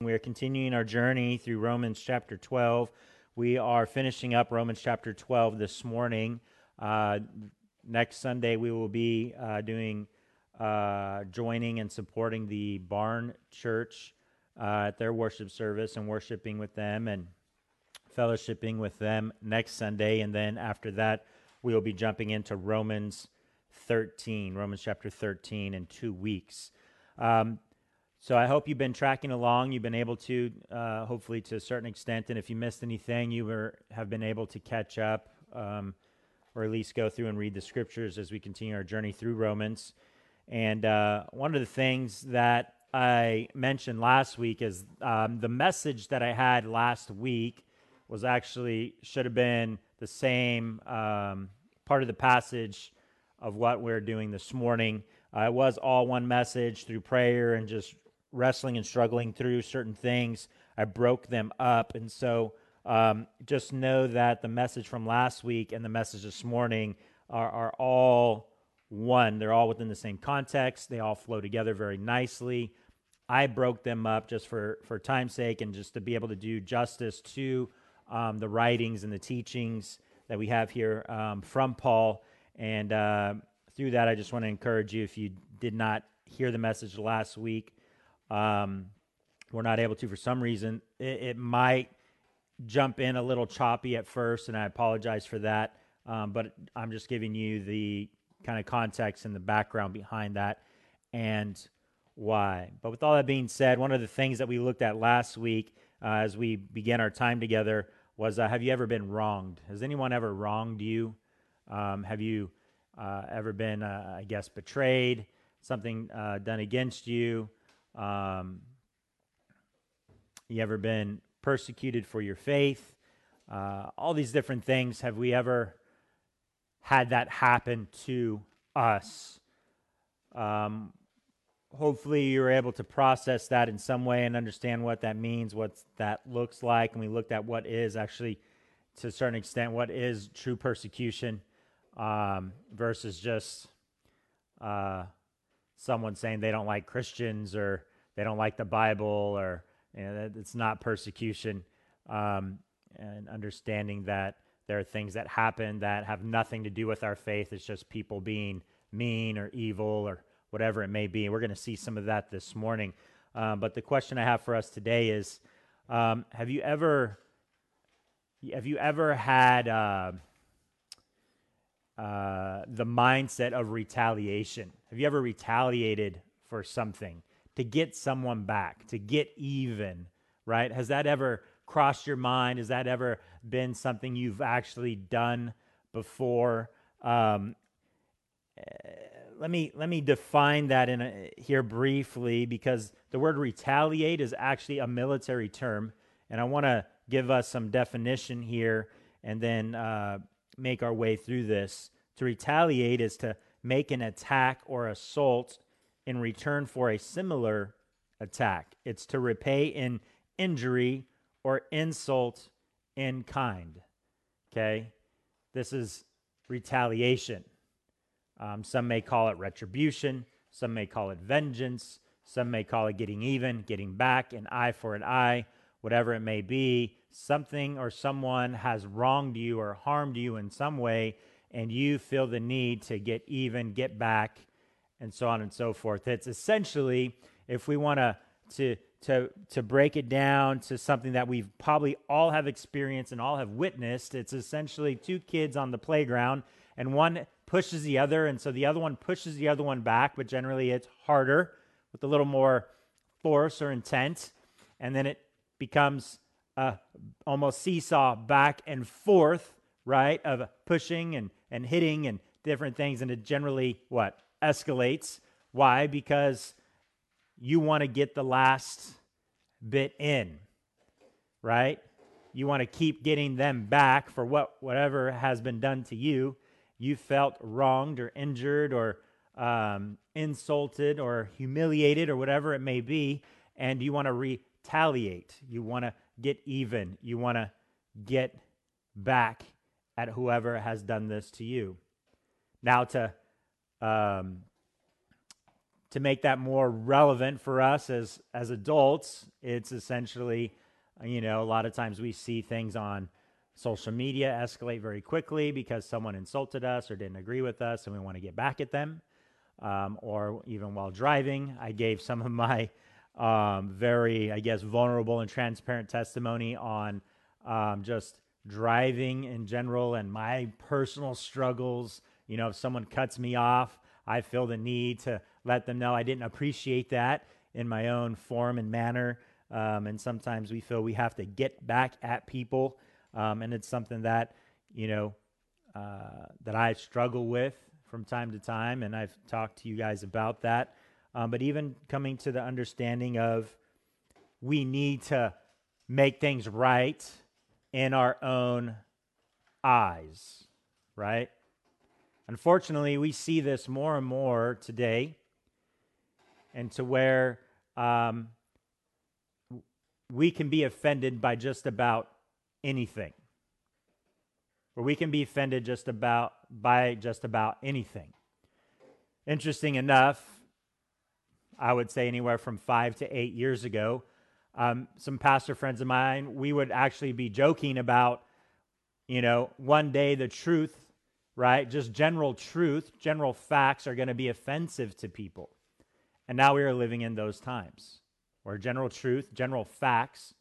We are continuing our journey through Romans chapter 12. We are finishing up Romans chapter 12 this morning. Uh, next Sunday, we will be uh, doing uh, joining and supporting the Barn Church uh, at their worship service and worshiping with them and fellowshipping with them next Sunday. And then after that, we will be jumping into Romans 13, Romans chapter 13, in two weeks. Um, so I hope you've been tracking along. You've been able to, uh, hopefully, to a certain extent. And if you missed anything, you were, have been able to catch up, um, or at least go through and read the scriptures as we continue our journey through Romans. And uh, one of the things that I mentioned last week is um, the message that I had last week was actually should have been the same um, part of the passage of what we're doing this morning. Uh, it was all one message through prayer and just wrestling and struggling through certain things. I broke them up. And so um, just know that the message from last week and the message this morning are, are all one. They're all within the same context, they all flow together very nicely. I broke them up just for, for time's sake and just to be able to do justice to um, the writings and the teachings that we have here um, from Paul. And uh, through that, I just want to encourage you if you did not hear the message last week, um, we're not able to for some reason. It, it, might jump in a little choppy at first, and I apologize for that. Um, but I'm just giving you the kind of context and the background behind that and why. But with all that being said, one of the things that we looked at last week uh, as we began our time together was uh, Have you ever been wronged? Has anyone ever wronged you? Um, have you uh, ever been, uh, I guess, betrayed? Something uh, done against you? Um, you ever been persecuted for your faith? Uh, all these different things. Have we ever had that happen to us? Um, hopefully, you're able to process that in some way and understand what that means, what that looks like. And we looked at what is actually, to a certain extent, what is true persecution um, versus just. Uh, someone saying they don't like Christians or they don't like the Bible or you know, it's not persecution. Um, and understanding that there are things that happen that have nothing to do with our faith. It's just people being mean or evil or whatever it may be. We're going to see some of that this morning. Um, but the question I have for us today is: um, Have you ever, have you ever had uh, uh, the mindset of retaliation? Have you ever retaliated for something to get someone back, to get even, right? Has that ever crossed your mind? Has that ever been something you've actually done before? Um, eh, let me let me define that in a, here briefly because the word retaliate is actually a military term, and I want to give us some definition here, and then uh, make our way through this. To retaliate is to make an attack or assault in return for a similar attack. It's to repay in injury or insult in kind. Okay? This is retaliation. Um, some may call it retribution, some may call it vengeance, some may call it getting even, getting back, an eye for an eye, whatever it may be. Something or someone has wronged you or harmed you in some way, and you feel the need to get even, get back, and so on and so forth. It's essentially, if we want to to to to break it down to something that we've probably all have experienced and all have witnessed, it's essentially two kids on the playground, and one pushes the other, and so the other one pushes the other one back, but generally it's harder with a little more force or intent, and then it becomes uh, almost seesaw back and forth, right? Of pushing and and hitting and different things, and it generally what escalates. Why? Because you want to get the last bit in, right? You want to keep getting them back for what whatever has been done to you. You felt wronged or injured or um, insulted or humiliated or whatever it may be, and you want to retaliate. You want to get even. You want to get back at whoever has done this to you. Now, to um, to make that more relevant for us as as adults, it's essentially, you know, a lot of times we see things on social media escalate very quickly because someone insulted us or didn't agree with us, and we want to get back at them. Um, or even while driving, I gave some of my um, very, I guess, vulnerable and transparent testimony on um, just driving in general and my personal struggles. You know, if someone cuts me off, I feel the need to let them know I didn't appreciate that in my own form and manner. Um, and sometimes we feel we have to get back at people. Um, and it's something that, you know, uh, that I struggle with from time to time. And I've talked to you guys about that. Um, but even coming to the understanding of we need to make things right in our own eyes, right? Unfortunately, we see this more and more today, and to where um, we can be offended by just about anything, where we can be offended just about by just about anything. Interesting enough, I would say anywhere from five to eight years ago, um, some pastor friends of mine, we would actually be joking about, you know, one day the truth, right? Just general truth, general facts are going to be offensive to people. And now we are living in those times where general truth, general facts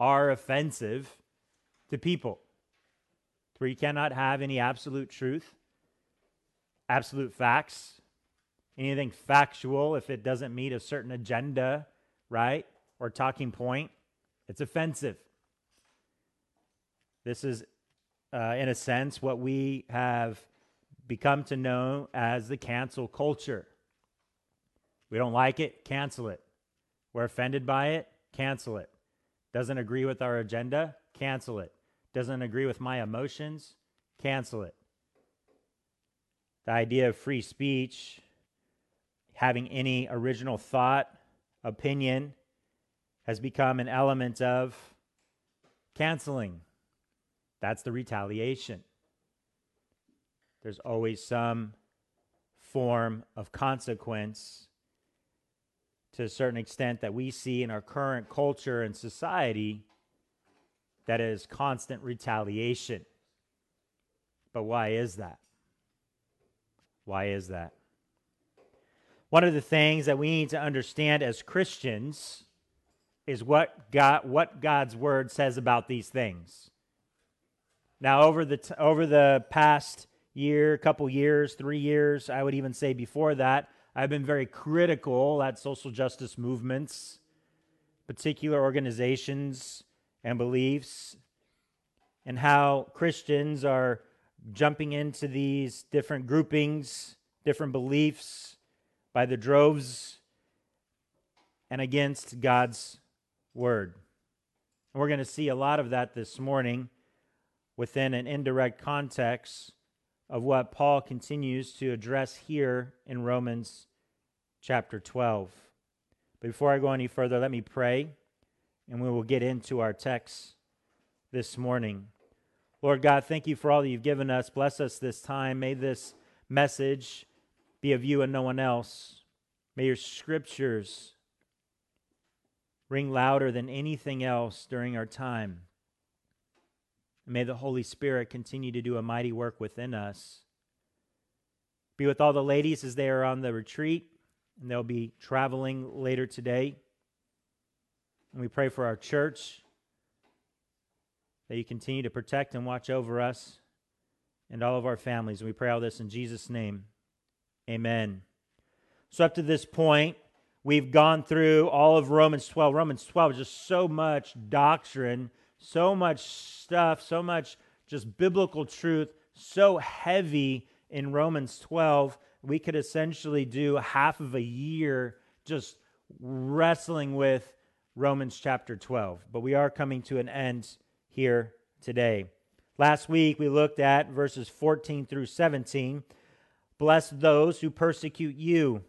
are offensive to people. Where you cannot have any absolute truth, absolute facts, anything factual if it doesn't meet a certain agenda, right? or talking point, it's offensive. This is, uh, in a sense, what we have become to know as the cancel culture. We don't like it, cancel it. We're offended by it, cancel it. Doesn't agree with our agenda, cancel it. Doesn't agree with my emotions, cancel it. The idea of free speech, having any original thought, opinion, has become an element of canceling. That's the retaliation. There's always some form of consequence to a certain extent that we see in our current culture and society that is constant retaliation. But why is that? Why is that? One of the things that we need to understand as Christians is what God, what God's word says about these things. Now, over the, t- over the past year, couple years, three years, I would even say before that, I've been very critical at social justice movements, particular organizations and beliefs, and how Christians are jumping into these different groupings, different beliefs by the droves and against God's word. And we're going to see a lot of that this morning within an indirect context of what Paul continues to address here in Romans chapter 12. But before I go any further, let me pray, and we will get into our text this morning. Lord God, thank you for all that you've given us. Bless us this time. May this message be of you and no one else. May your scriptures ring louder than anything else during our time. May the Holy Spirit continue to do a mighty work within us. Be with all the ladies as they are on the retreat, and they'll be traveling later today. And we pray for our church that you continue to protect and watch over us and all of our families. And we pray all this in Jesus' name. Amen. So, up to this point, We've gone through all of Romans 12. Romans 12 is just so much doctrine, so much stuff, so much just biblical truth, so heavy in Romans 12. We could essentially do half of a year just wrestling with Romans chapter 12. But we are coming to an end here today. Last week we looked at verses 14 through 17. Bless those who persecute you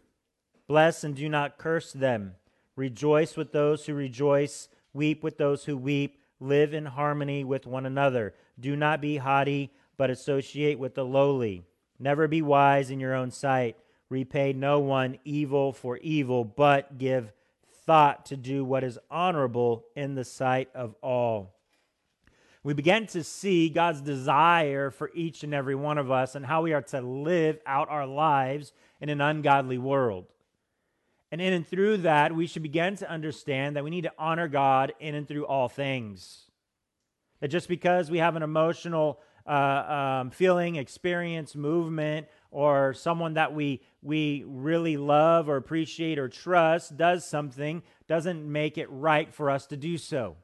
Bless and do not curse them. Rejoice with those who rejoice. Weep with those who weep. Live in harmony with one another. Do not be haughty, but associate with the lowly. Never be wise in your own sight. Repay no one evil for evil, but give thought to do what is honorable in the sight of all. We begin to see God's desire for each and every one of us and how we are to live out our lives in an ungodly world. And in and through that, we should begin to understand that we need to honor God in and through all things. That just because we have an emotional uh, um, feeling, experience, movement, or someone that we we really love or appreciate or trust does something doesn't make it right for us to do so.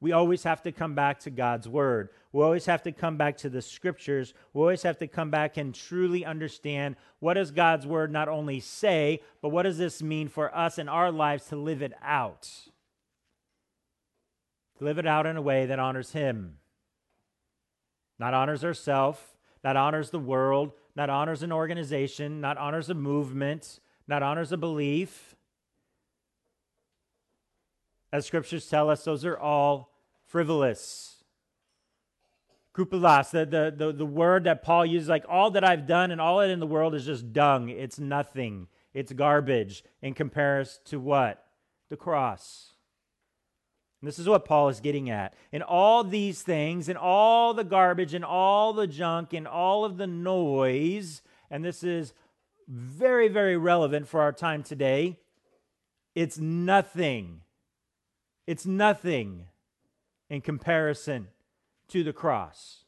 We always have to come back to God's word. We always have to come back to the scriptures. We always have to come back and truly understand what does God's word not only say, but what does this mean for us in our lives to live it out? To live it out in a way that honors him. Not honors ourselves, not honors the world, not honors an organization, not honors a movement, not honors a belief. As scriptures tell us, those are all frivolous. Krupelas, the, the, the, the word that Paul uses, like all that I've done and all that in the world is just dung. It's nothing. It's garbage in comparison to what? The cross. And this is what Paul is getting at. In all these things, in all the garbage, and all the junk, and all of the noise, and this is very, very relevant for our time today, it's nothing. It's nothing in comparison to the cross.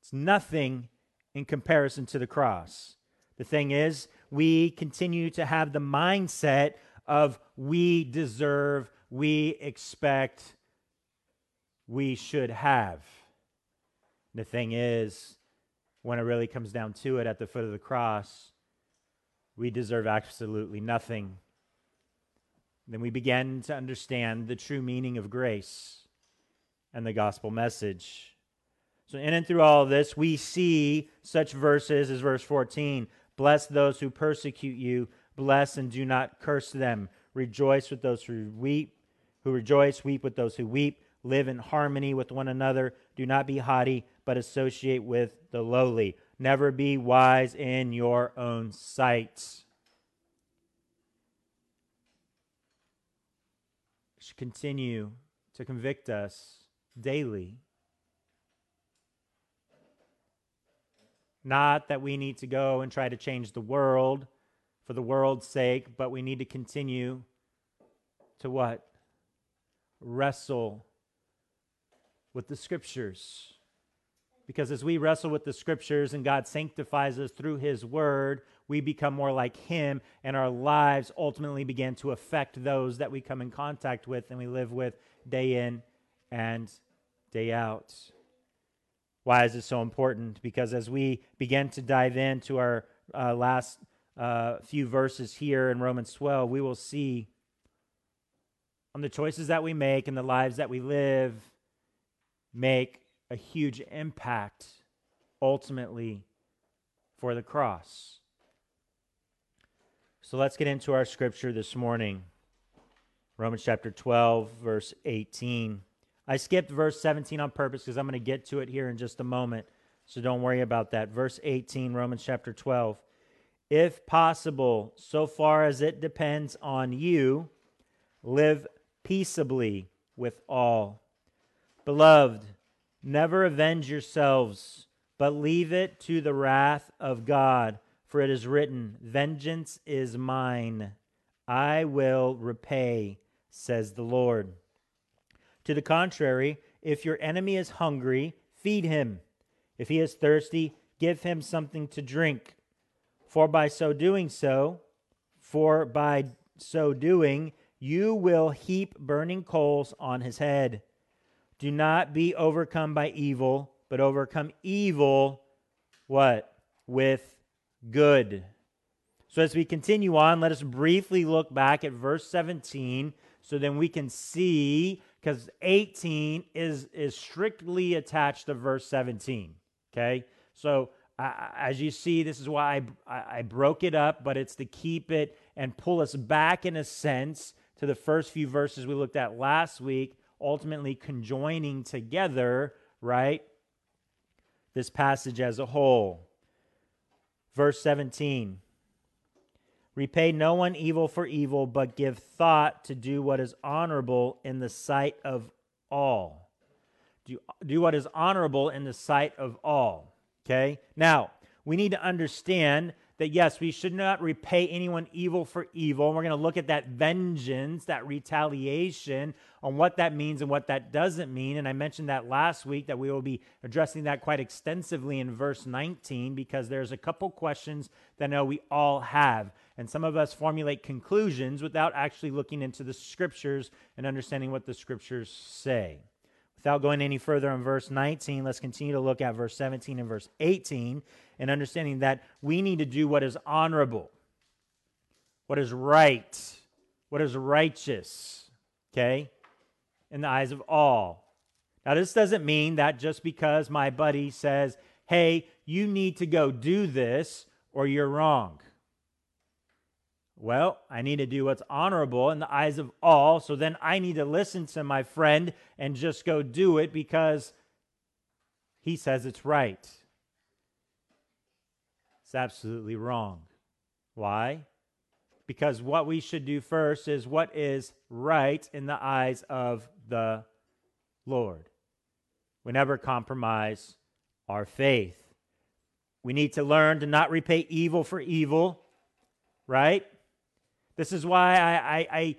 It's nothing in comparison to the cross. The thing is, we continue to have the mindset of we deserve, we expect, we should have. The thing is, when it really comes down to it at the foot of the cross, we deserve absolutely nothing. Then we begin to understand the true meaning of grace and the gospel message. So, in and through all of this, we see such verses as verse 14 Bless those who persecute you, Bless and do not curse them. Rejoice with those who weep, who rejoice, weep with those who weep. Live in harmony with one another. Do not be haughty, but associate with the lowly. Never be wise in your own sight. Should continue to convict us daily. Not that we need to go and try to change the world for the world's sake, but we need to continue to what? Wrestle with the scriptures. Because as we wrestle with the scriptures and God sanctifies us through his word, we become more like him, and our lives ultimately begin to affect those that we come in contact with and we live with day in and day out. Why is this so important? Because as we begin to dive into our uh, last uh, few verses here in Romans 12, we will see on the choices that we make and the lives that we live make a huge impact ultimately for the cross. So let's get into our scripture this morning. Romans chapter 12, verse 18. I skipped verse 17 on purpose because I'm going to get to it here in just a moment. So don't worry about that. Verse 18, Romans chapter 12 if possible, so far as it depends on you, live peaceably with all. Beloved, never avenge yourselves, but leave it to the wrath of God, for it is written, Vengeance is mine, I will repay, says the Lord. To the contrary, if your enemy is hungry, feed him. If he is thirsty, give him something to drink for by so doing so, for by so doing, you will heap burning coals on his head. Do not be overcome by evil, but overcome evil what? With good. So as we continue on, let us briefly look back at verse 17 so then we can see because 18 is is strictly attached to verse 17. Okay? So as you see, this is why I, I broke it up, but it's to keep it and pull us back in a sense to the first few verses we looked at last week, ultimately conjoining together, right? This passage as a whole. Verse 17 Repay no one evil for evil, but give thought to do what is honorable in the sight of all. Do, do what is honorable in the sight of all. Okay? Now, we need to understand that yes, we should not repay anyone evil for evil. And we're going to look at that vengeance, that retaliation, on what that means and what that doesn't mean. And I mentioned that last week that we will be addressing that quite extensively in verse 19 because there's a couple questions that I know we all have. And some of us formulate conclusions without actually looking into the scriptures and understanding what the scriptures say. Without going any further on verse 19, let's continue to look at verse 17 and verse 18 and understanding that we need to do what is honorable, what is right, what is righteous, okay, in the eyes of all. Now, this doesn't mean that just because my buddy says, hey, you need to go do this or you're wrong. Well, I need to do what's honorable in the eyes of all, so then I need to listen to my friend and just go do it because he says it's right. It's absolutely wrong. Why? Because what we should do first is what is right in the eyes of the Lord. We never compromise our faith. We need to learn to not repay evil for evil, right? This is why I, I, I,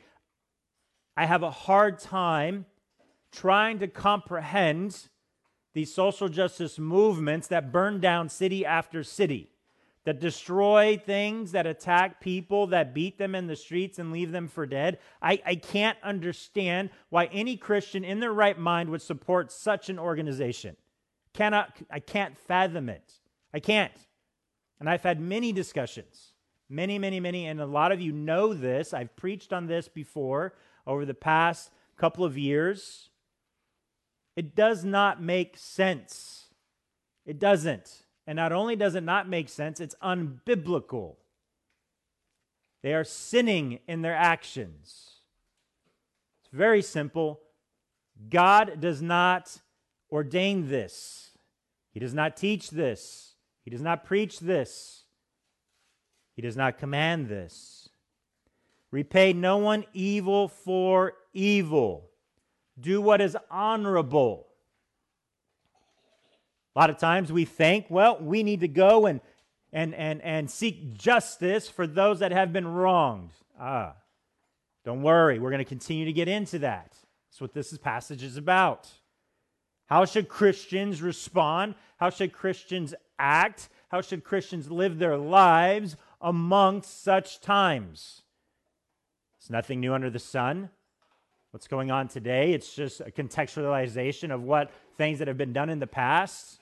I have a hard time trying to comprehend these social justice movements that burn down city after city, that destroy things, that attack people, that beat them in the streets and leave them for dead. I, I can't understand why any Christian in their right mind would support such an organization. Cannot, I can't fathom it. I can't. And I've had many discussions Many, many, many, and a lot of you know this. I've preached on this before over the past couple of years. It does not make sense. It doesn't. And not only does it not make sense, it's unbiblical. They are sinning in their actions. It's very simple. God does not ordain this, He does not teach this, He does not preach this. He does not command this. Repay no one evil for evil. Do what is honorable. A lot of times we think, well, we need to go and, and, and, and seek justice for those that have been wronged. Ah, don't worry. We're going to continue to get into that. That's what this passage is about. How should Christians respond? How should Christians act? How should Christians live their lives amongst such times. It's nothing new under the sun. What's going on today? It's just a contextualization of what things that have been done in the past.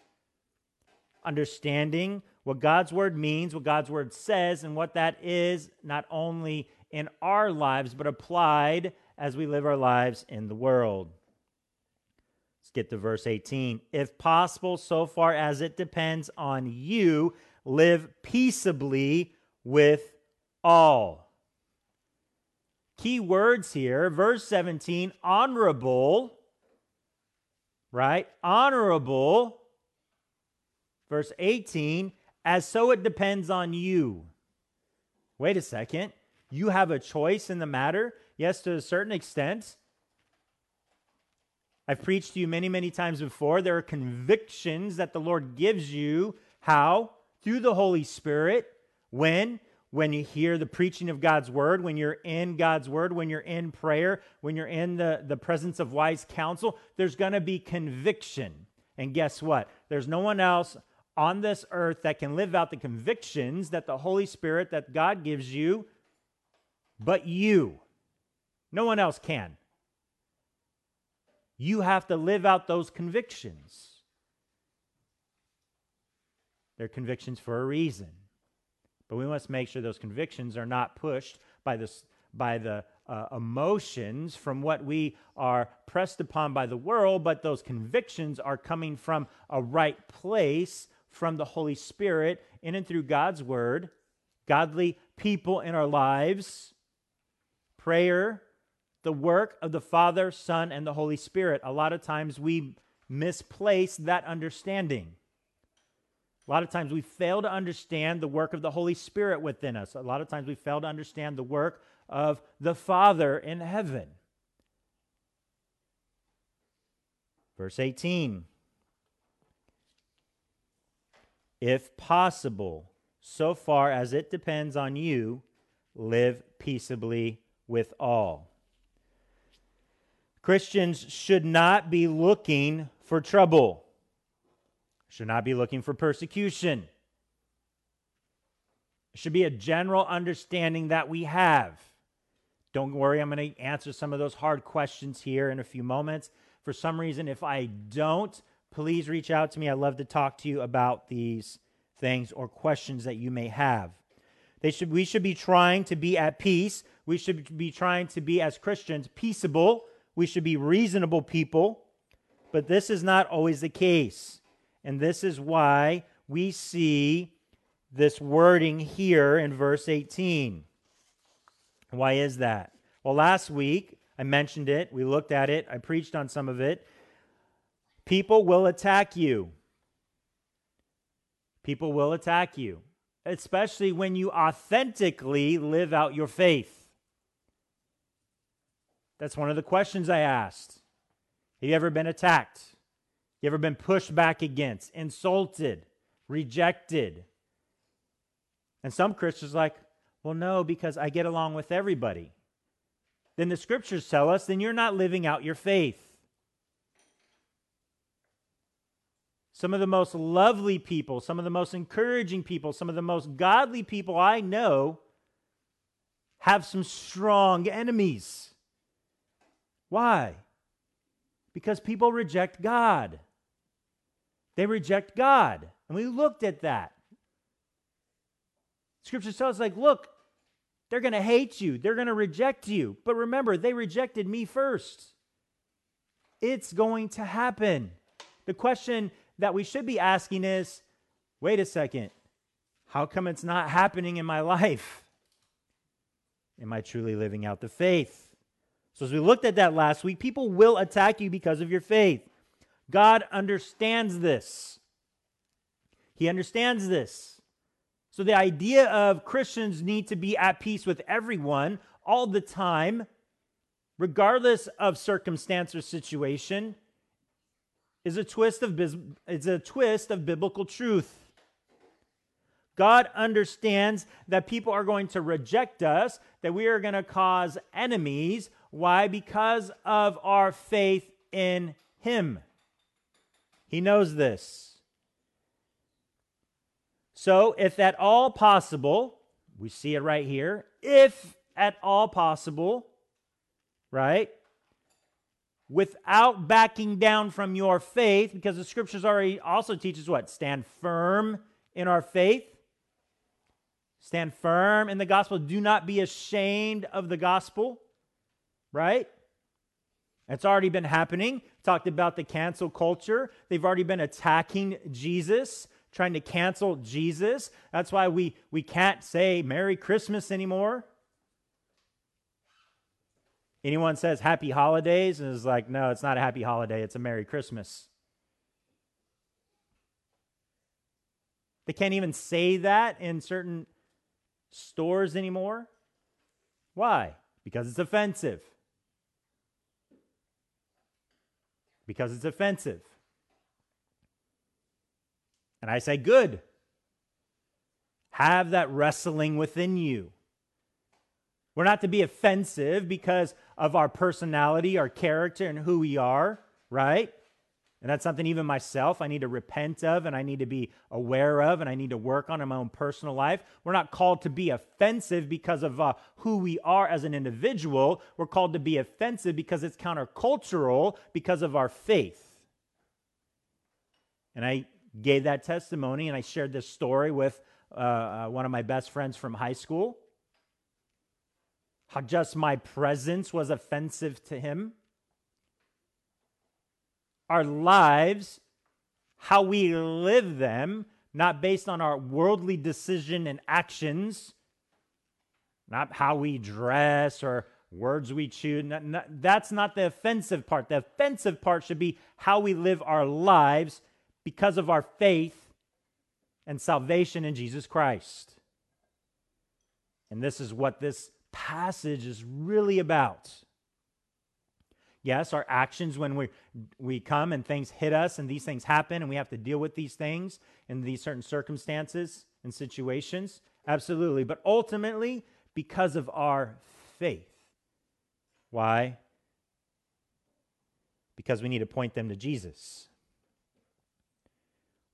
Understanding what God's word means, what God's word says, and what that is not only in our lives, but applied as we live our lives in the world. Let's get to verse 18. If possible, so far as it depends on you, live peaceably with all. Key words here, verse 17, honorable, right? Honorable. Verse 18, as so it depends on you. Wait a second. You have a choice in the matter? Yes, to a certain extent. I've preached to you many, many times before. There are convictions that the Lord gives you. How? Through the Holy Spirit when? When you hear the preaching of God's word, when you're in God's word, when you're in prayer, when you're in the, the presence of wise counsel, there's going to be conviction. And guess what? There's no one else on this earth that can live out the convictions that the Holy Spirit, that God gives you, but you. No one else can. You have to live out those convictions. They're convictions for a reason. But we must make sure those convictions are not pushed by, this, by the uh, emotions from what we are pressed upon by the world, but those convictions are coming from a right place from the Holy Spirit in and through God's Word, godly people in our lives, prayer, the work of the Father, Son, and the Holy Spirit. A lot of times we misplace that understanding. A lot of times we fail to understand the work of the Holy Spirit within us. A lot of times we fail to understand the work of the Father in heaven. Verse 18 If possible, so far as it depends on you, live peaceably with all. Christians should not be looking for trouble, should not be looking for persecution. It should be a general understanding that we have. Don't worry, I'm going to answer some of those hard questions here in a few moments. For some reason, if I don't, please reach out to me. I'd love to talk to you about these things or questions that you may have. They should, we should be trying to be at peace. We should be trying to be, as Christians, peaceable we should be reasonable people, but this is not always the case. And this is why we see this wording here in verse 18. Why is that? Well, last week I mentioned it, we looked at it, I preached on some of it. People will attack you. People will attack you, especially when you authentically live out your faith. That's one of the questions I asked. Have you ever been attacked? You ever been pushed back against, insulted, rejected? And some Christians like, well, no, because I get along with everybody. Then the scriptures tell us, then you're not living out your faith. Some of the most lovely people, some of the most encouraging people, some of the most godly people I know have some strong enemies. Why? Because people reject God. They reject God. And we looked at that. Scripture tells us, like, look, they're going to hate you, they're going to reject you. But remember, they rejected me first. It's going to happen. The question that we should be asking is wait a second, how come it's not happening in my life? Am I truly living out the faith? So, as we looked at that last week, people will attack you because of your faith. God understands this. He understands this. So, the idea of Christians need to be at peace with everyone all the time, regardless of circumstance or situation, is a twist of, it's a twist of biblical truth. God understands that people are going to reject us, that we are going to cause enemies, why? Because of our faith in Him. He knows this. So, if at all possible, we see it right here, if at all possible, right? Without backing down from your faith, because the scriptures already also teaches what? Stand firm in our faith. Stand firm in the gospel. Do not be ashamed of the gospel right? It's already been happening. Talked about the cancel culture. They've already been attacking Jesus, trying to cancel Jesus. That's why we, we can't say Merry Christmas anymore. Anyone says Happy Holidays and is like, no, it's not a happy holiday, it's a Merry Christmas. They can't even say that in certain stores anymore. Why? Because it's offensive. because it's offensive. And I say, good. Have that wrestling within you. We're not to be offensive because of our personality, our character, and who we are, right? And that's something even myself I need to repent of and I need to be aware of and I need to work on in my own personal life. We're not called to be offensive because of uh, who we are as an individual. We're called to be offensive because it's countercultural because of our faith. And I gave that testimony and I shared this story with uh, uh, one of my best friends from high school. How just my presence was offensive to him our lives, how we live them, not based on our worldly decision and actions, not how we dress or words we choose. Not, not, that's not the offensive part. The offensive part should be how we live our lives because of our faith and salvation in Jesus Christ. And this is what this passage is really about. Yes, our actions when we, we come and things hit us and these things happen and we have to deal with these things in these certain circumstances and situations. Absolutely. But ultimately, because of our faith. Why? Because we need to point them to Jesus.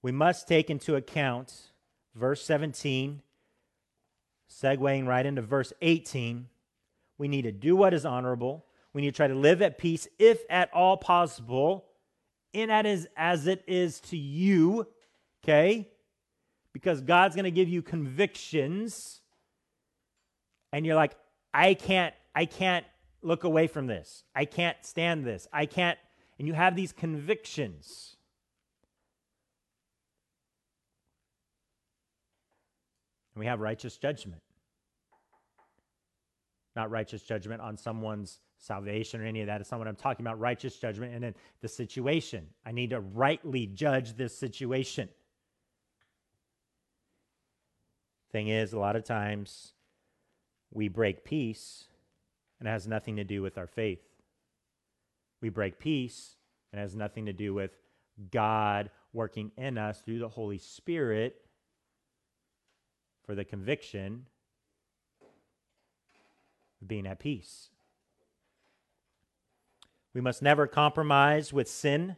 We must take into account verse 17, segueing right into verse 18. We need to do what is honorable we need to try to live at peace, if at all possible, in as, as it is to you, okay? Because God's going to give you convictions, and you're like, I can't, I can't look away from this. I can't stand this. I can't, and you have these convictions. And we have righteous judgment. Not righteous judgment on someone's salvation or any of that. It's not what I'm talking about. Righteous judgment and then the situation. I need to rightly judge this situation. Thing is, a lot of times we break peace and it has nothing to do with our faith. We break peace and it has nothing to do with God working in us through the Holy Spirit for the conviction of being at peace. We must never compromise with sin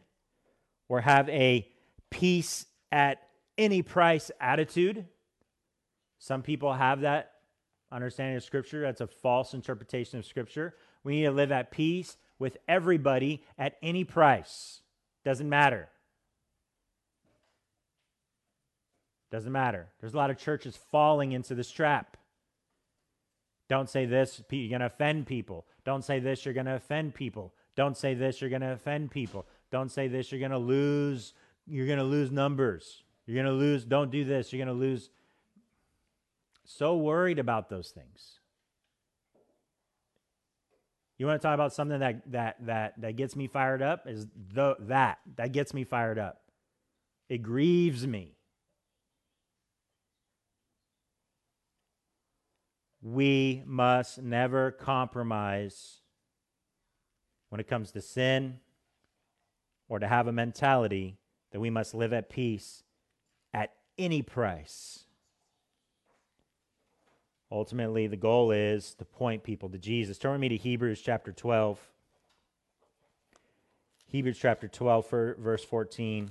or have a peace at any price attitude. Some people have that understanding of Scripture. That's a false interpretation of Scripture. We need to live at peace with everybody at any price. Doesn't matter. Doesn't matter. There's a lot of churches falling into this trap. Don't say this, you're going to offend people. Don't say this, you're going to offend people. Don't say this, you're going to offend people. Don't say this, you're going to lose you're going to lose numbers. You're going to lose don't do this, you're going to lose so worried about those things. You want to talk about something that that that that gets me fired up is the that that gets me fired up. It grieves me. We must never compromise when it comes to sin or to have a mentality that we must live at peace at any price. Ultimately, the goal is to point people to Jesus. Turn with me to Hebrews chapter 12. Hebrews chapter 12, verse 14.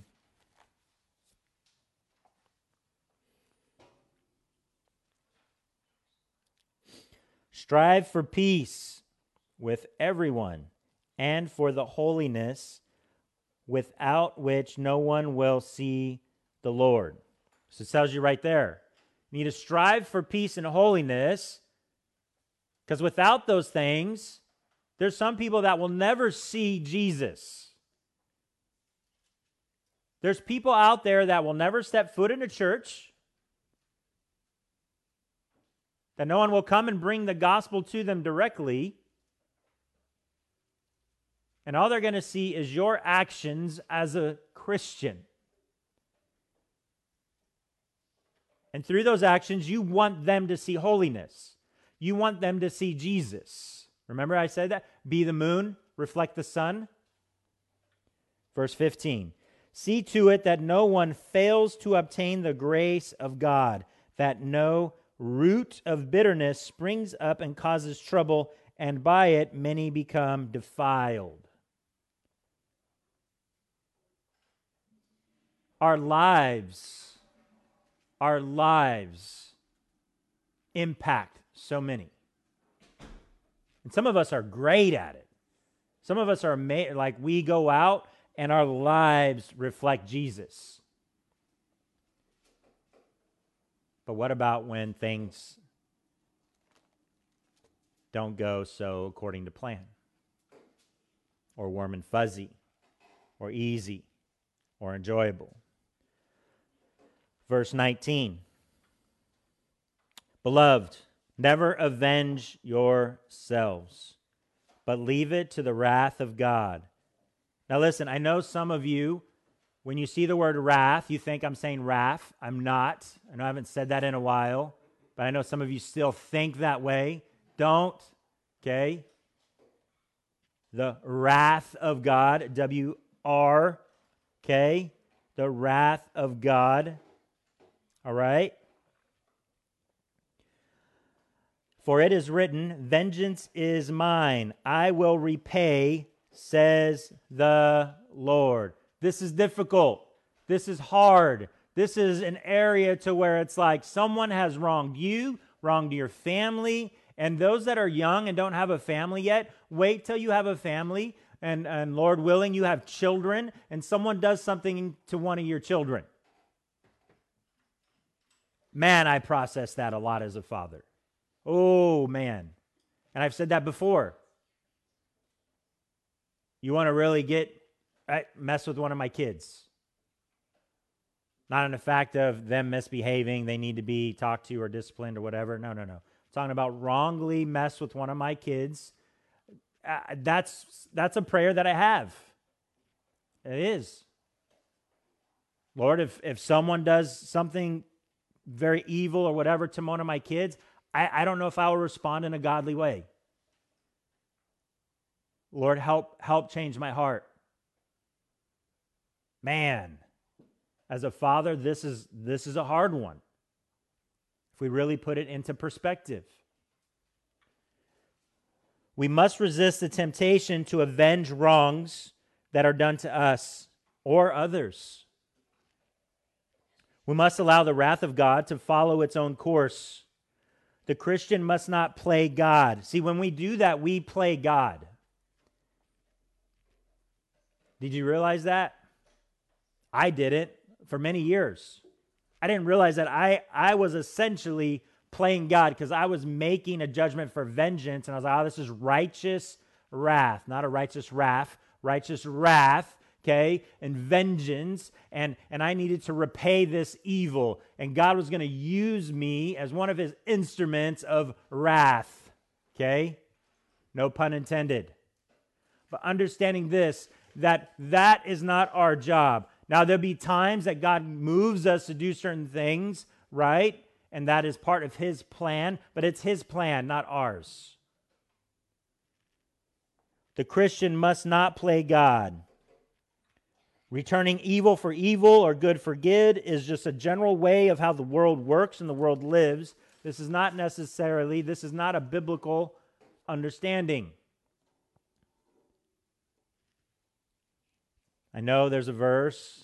Strive for peace with everyone and for the holiness without which no one will see the Lord. So it tells you right there. You need to strive for peace and holiness because without those things, there's some people that will never see Jesus. There's people out there that will never step foot in a church, that no one will come and bring the gospel to them directly and all they're going to see is your actions as a Christian. And through those actions, you want them to see holiness. You want them to see Jesus. Remember, I said that? Be the moon, reflect the sun. Verse 15 See to it that no one fails to obtain the grace of God, that no root of bitterness springs up and causes trouble, and by it many become defiled. our lives, our lives impact so many. And some of us are great at it. Some of us are like we go out and our lives reflect Jesus. But what about when things don't go so according to plan? Or warm and fuzzy? Or easy? Or enjoyable? Verse 19 Beloved, never avenge yourselves, but leave it to the wrath of God. Now, listen, I know some of you when you see the word wrath, you think I'm saying wrath. I'm not. I know I haven't said that in a while, but I know some of you still think that way. Don't, okay? The wrath of God, W R, okay? The wrath of God, all right? For it is written, Vengeance is mine, I will repay, says the Lord. This is difficult. This is hard. This is an area to where it's like someone has wronged you, wronged your family, and those that are young and don't have a family yet, wait till you have a family and, and Lord willing, you have children, and someone does something to one of your children. Man, I process that a lot as a father. Oh, man. And I've said that before. You want to really get Mess with one of my kids. Not in the fact of them misbehaving, they need to be talked to or disciplined or whatever. No, no, no. I'm talking about wrongly mess with one of my kids. Uh, that's that's a prayer that I have. It is. Lord, if if someone does something very evil or whatever to one of my kids, I, I don't know if I will respond in a godly way. Lord, help help change my heart. Man, as a father, this is this is a hard one. If we really put it into perspective. We must resist the temptation to avenge wrongs that are done to us or others. We must allow the wrath of God to follow its own course. The Christian must not play God. See, when we do that, we play God. Did you realize that? I did it for many years. I didn't realize that I, I was essentially playing God because I was making a judgment for vengeance. And I was like, oh, this is righteous wrath, not a righteous wrath, righteous wrath, okay, and vengeance. And, and I needed to repay this evil. And God was going to use me as one of his instruments of wrath, okay? No pun intended. But understanding this, that that is not our job. Now, there'll be times that God moves us to do certain things, right? And that is part of His plan, but it's His plan, not ours. The Christian must not play God. Returning evil for evil or good for good is just a general way of how the world works and the world lives. This is not necessarily, this is not a biblical understanding. I know there's a verse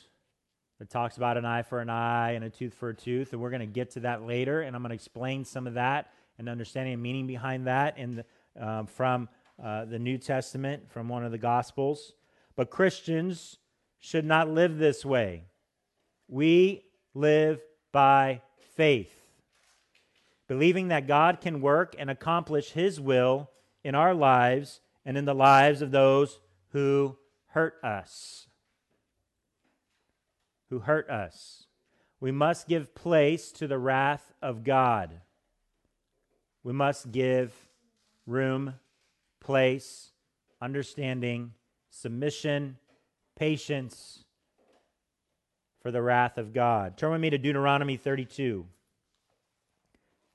that talks about an eye for an eye and a tooth for a tooth, and we're going to get to that later, and I'm going to explain some of that and understanding and meaning behind that in the, um, from uh, the New Testament, from one of the Gospels. But Christians should not live this way. We live by faith, believing that God can work and accomplish His will in our lives and in the lives of those who hurt us who hurt us. We must give place to the wrath of God. We must give room, place, understanding, submission, patience for the wrath of God. Turn with me to Deuteronomy 32.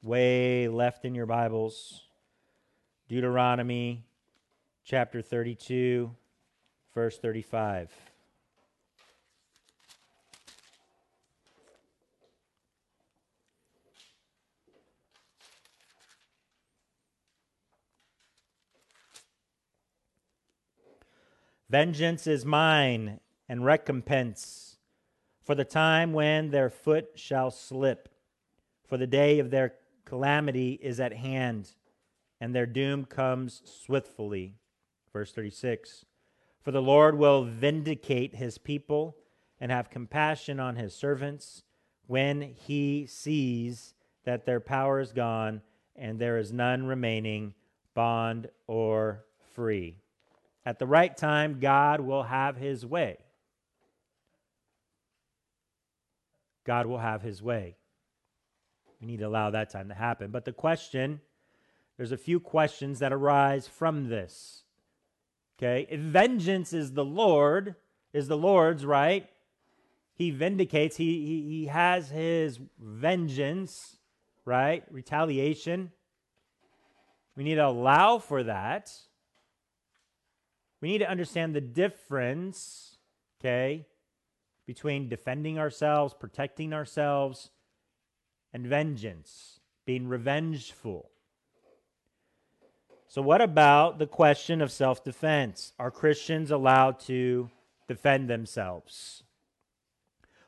Way left in your Bibles. Deuteronomy chapter 32, verse 35. Vengeance is mine, and recompense for the time when their foot shall slip. For the day of their calamity is at hand, and their doom comes swiftly. Verse 36 For the Lord will vindicate his people and have compassion on his servants when he sees that their power is gone and there is none remaining, bond or free. At the right time, God will have his way. God will have his way. We need to allow that time to happen. But the question, there's a few questions that arise from this. Okay? If vengeance is the Lord, is the Lord's, right? he vindicates, he, he, he has his vengeance, right? Retaliation. We need to allow for that. We need to understand the difference, okay, between defending ourselves, protecting ourselves, and vengeance, being revengeful. So, what about the question of self defense? Are Christians allowed to defend themselves?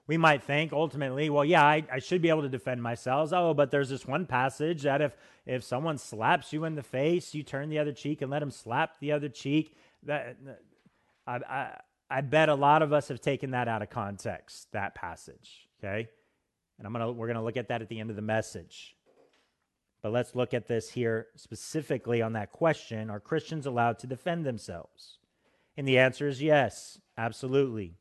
we might think ultimately, well, yeah, I, I, should be able to defend myself. Oh, but there's this one passage that if if someone slaps you in the face, you turn the other cheek and let him slap the other cheek. That I, I, I bet a lot of us have taken that out of context. That passage, okay, and I'm gonna we're gonna look at that at the end of the message. But let's look at this here specifically on that question: Are Christians allowed to defend themselves? And the answer is yes, absolutely.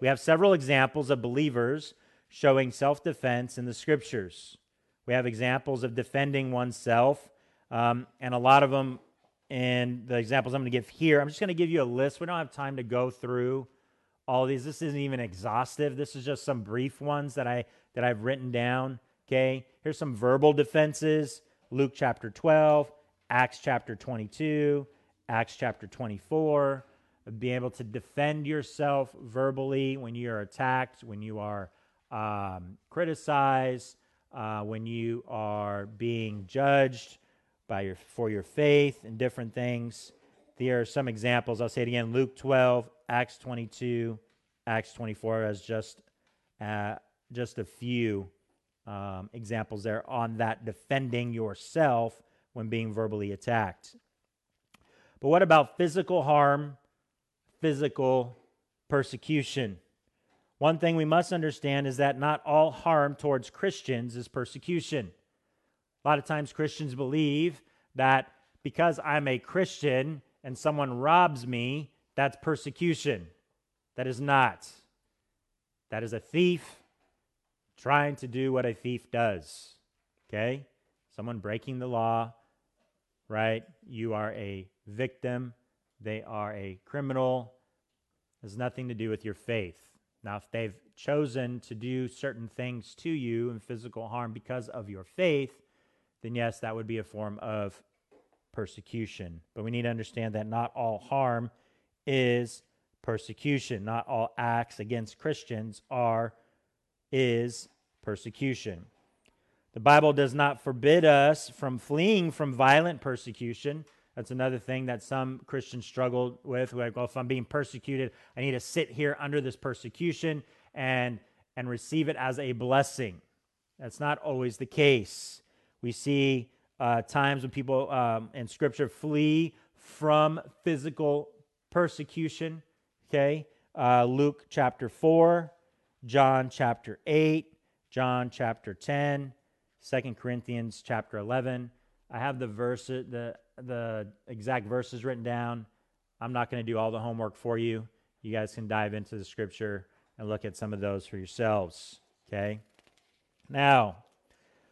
We have several examples of believers showing self defense in the scriptures. We have examples of defending oneself, um, and a lot of them in the examples I'm going to give here. I'm just going to give you a list. We don't have time to go through all these. This isn't even exhaustive. This is just some brief ones that I that I've written down. Okay, here's some verbal defenses: Luke chapter 12, Acts chapter 22, Acts chapter 24 Be able to defend yourself verbally when you are attacked, when you are um, criticized, uh, when you are being judged by your for your faith and different things. There are some examples. I'll say it again: Luke 12, Acts 22, Acts 24, as just uh, just a few um, examples there on that defending yourself when being verbally attacked. But what about physical harm physical persecution. One thing we must understand is that not all harm towards Christians is persecution. A lot of times Christians believe that because I'm a Christian and someone robs me, that's persecution. That is not. That is a thief trying to do what a thief does. Okay? Someone breaking the law, right? You are a victim they are a criminal. It has nothing to do with your faith. Now, if they've chosen to do certain things to you in physical harm because of your faith, then yes, that would be a form of persecution. But we need to understand that not all harm is persecution. Not all acts against Christians are is persecution. The Bible does not forbid us from fleeing from violent persecution. That's another thing that some Christians struggle with. Like, well, if I'm being persecuted, I need to sit here under this persecution and and receive it as a blessing. That's not always the case. We see uh, times when people um, in Scripture flee from physical persecution. Okay, uh, Luke chapter four, John chapter eight, John chapter 10, 2 Corinthians chapter eleven. I have the verse the the exact verses written down. I'm not going to do all the homework for you. You guys can dive into the scripture and look at some of those for yourselves. Okay? Now,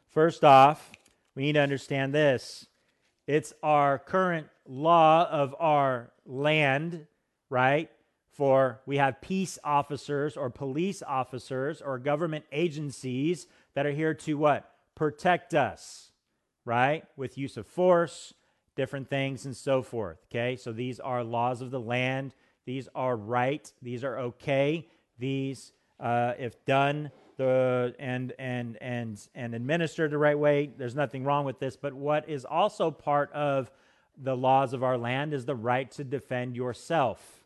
first off, we need to understand this it's our current law of our land, right? For we have peace officers or police officers or government agencies that are here to what? Protect us, right? With use of force, different things and so forth. Okay, so these are laws of the land. These are right. These are okay. These, uh, if done the and and and and administered the right way, there's nothing wrong with this. But what is also part of the laws of our land is the right to defend yourself,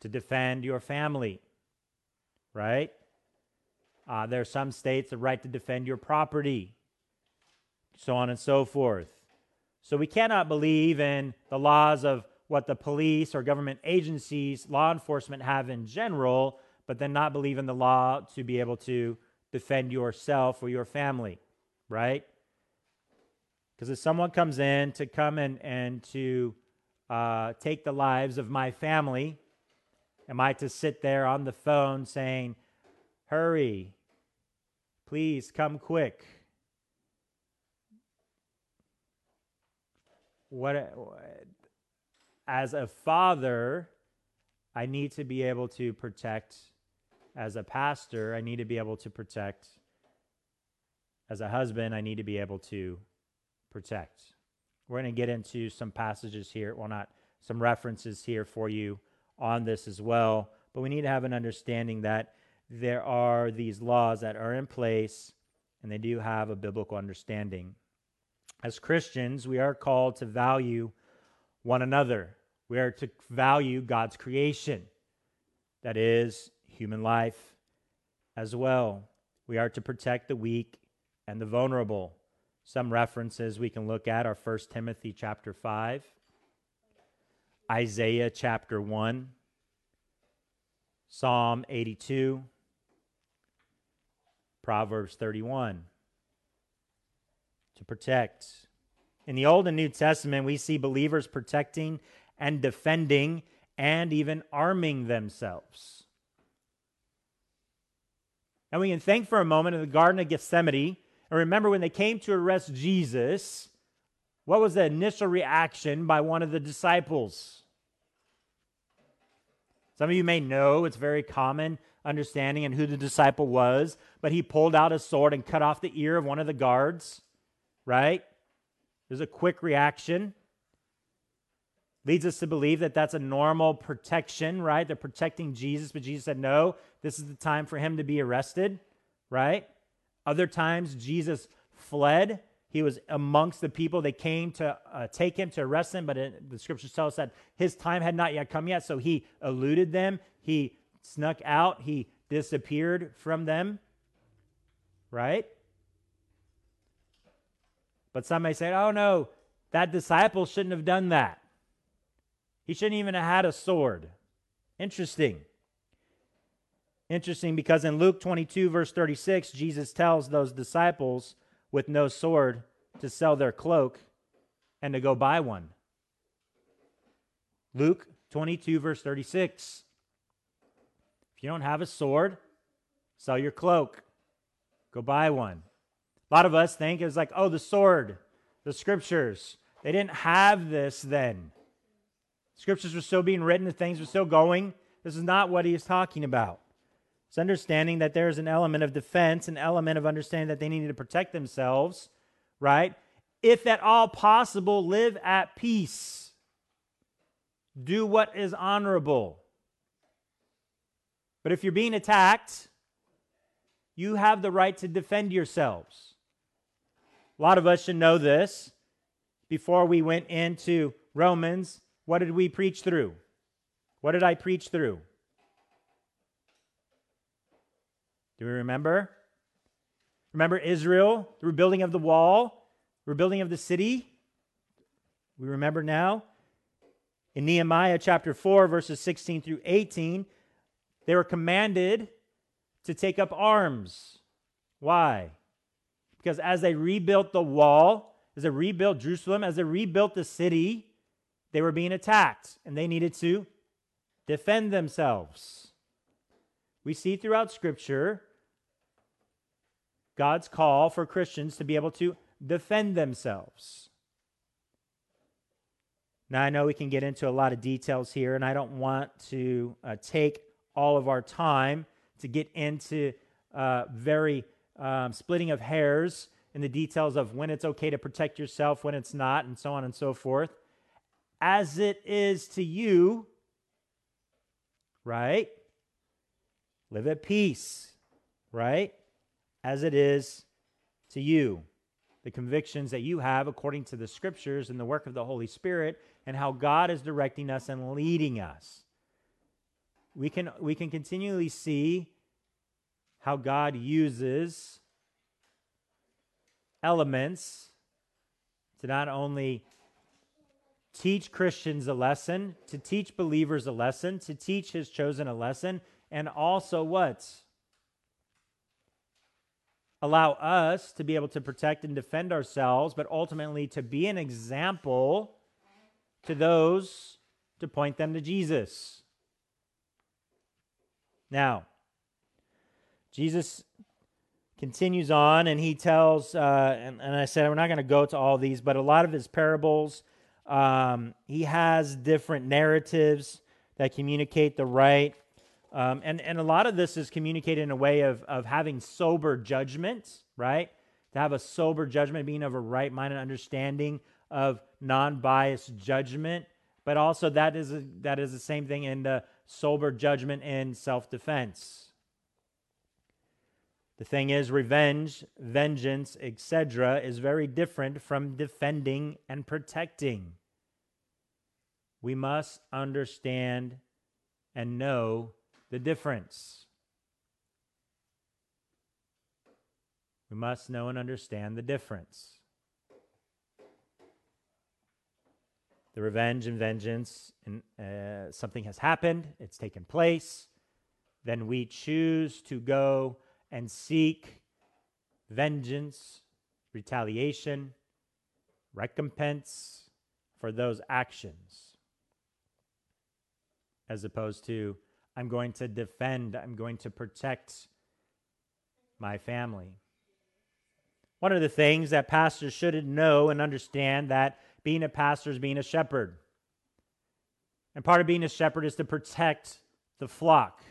to defend your family. Right? Uh, there are some states the right to defend your property, so on and so forth. So we cannot believe in the laws of what the police or government agencies, law enforcement have in general, but then not believe in the law to be able to defend yourself or your family, right? Because if someone comes in to come in and to uh, take the lives of my family, am I to sit there on the phone saying, Hurry, please come quick? what as a father, I need to be able to protect as a pastor, I need to be able to protect. As a husband, I need to be able to protect. We're going to get into some passages here, well, not some references here for you on this as well, but we need to have an understanding that there are these laws that are in place and they do have a biblical understanding. As Christians, we are called to value one another. We are to value God's creation, that is, human life as well. We are to protect the weak and the vulnerable. Some references we can look at are 1 Timothy chapter 5, Isaiah chapter 1, Psalm 82, Proverbs 31. To protect. In the Old and New Testament, we see believers protecting and defending and even arming themselves. And we can think for a moment in the Garden of Gethsemane and remember when they came to arrest Jesus, what was the initial reaction by one of the disciples? Some of you may know it's very common understanding and who the disciple was, but he pulled out his sword and cut off the ear of one of the guards, right? There's a quick reaction. Leads us to believe that that's a normal protection, right? They're protecting Jesus, but Jesus said, no, this is the time for him to be arrested, right? Other times, Jesus fled. He was amongst the people. They came to uh, take him to arrest him, but it, the scriptures tell us that his time had not yet come yet. So he eluded them. He snuck out. He disappeared from them. Right? But some may say, oh no, that disciple shouldn't have done that. He shouldn't even have had a sword. Interesting. Interesting because in Luke 22, verse 36, Jesus tells those disciples with no sword to sell their cloak and to go buy one. Luke 22, verse 36. If you don't have a sword, sell your cloak, go buy one. A lot of us think it's like, oh, the sword, the scriptures. They didn't have this then. Scriptures were still being written, things were still going. This is not what he is talking about. It's understanding that there's an element of defense, an element of understanding that they needed to protect themselves, right? If at all possible, live at peace. Do what is honorable. But if you're being attacked, you have the right to defend yourselves. A lot of us should know this. Before we went into Romans, what did we preach through? What did I preach through? Do we remember? Remember Israel, the rebuilding of the wall, rebuilding of the city? We remember now. In Nehemiah chapter 4, verses 16 through 18, they were commanded to take up arms. Why? Because as they rebuilt the wall, as they rebuilt Jerusalem, as they rebuilt the city, they were being attacked and they needed to defend themselves. We see throughout Scripture God's call for Christians to be able to defend themselves. Now, I know we can get into a lot of details here, and I don't want to uh, take all of our time to get into uh, very um, splitting of hairs in the details of when it's okay to protect yourself, when it's not, and so on and so forth. As it is to you, right? Live at peace, right? As it is to you. The convictions that you have according to the scriptures and the work of the Holy Spirit and how God is directing us and leading us. We can, we can continually see how God uses elements to not only teach Christians a lesson, to teach believers a lesson, to teach his chosen a lesson, and also what? Allow us to be able to protect and defend ourselves, but ultimately to be an example to those to point them to Jesus. Now, Jesus continues on and he tells, uh, and, and I said we're not going to go to all these, but a lot of his parables um, he has different narratives that communicate the right Um, and, and a lot of this is communicated in a way of, of having sober judgment, right? To have a sober judgment, being of a right mind and understanding of non biased judgment. But also, that is, a, that is the same thing in the sober judgment in self defense. The thing is, revenge, vengeance, etc., is very different from defending and protecting. We must understand and know the difference. We must know and understand the difference. The revenge and vengeance, and uh, something has happened, it's taken place, then we choose to go and seek vengeance, retaliation, recompense for those actions, as opposed to, I'm going to defend, I'm going to protect my family. One of the things that pastors should know and understand that being a pastor is being a shepherd. And part of being a shepherd is to protect the flock